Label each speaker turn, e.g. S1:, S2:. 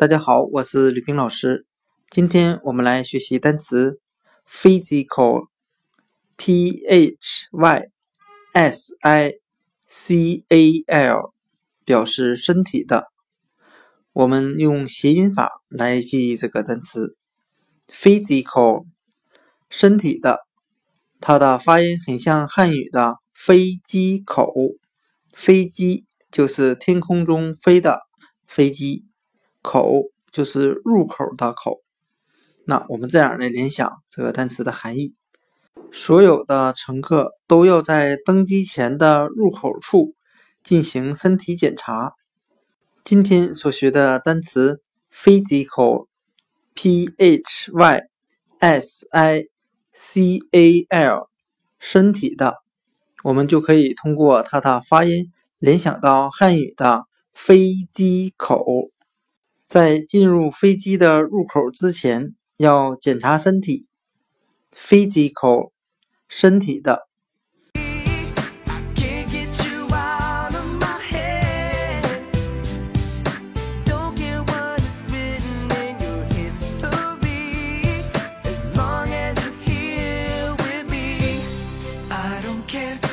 S1: 大家好，我是吕冰老师。今天我们来学习单词 physical，p h y s i c a l，表示身体的。我们用谐音法来记忆这个单词 physical，身体的。它的发音很像汉语的飞机口，飞机就是天空中飞的飞机。口就是入口的口，那我们这样来联想这个单词的含义：所有的乘客都要在登机前的入口处进行身体检查。今天所学的单词 physical，p h y s i c a l，身体的，我们就可以通过它的发音联想到汉语的飞机口。在进入飞机的入口之前要检查身体，physical，身体的 Yeah.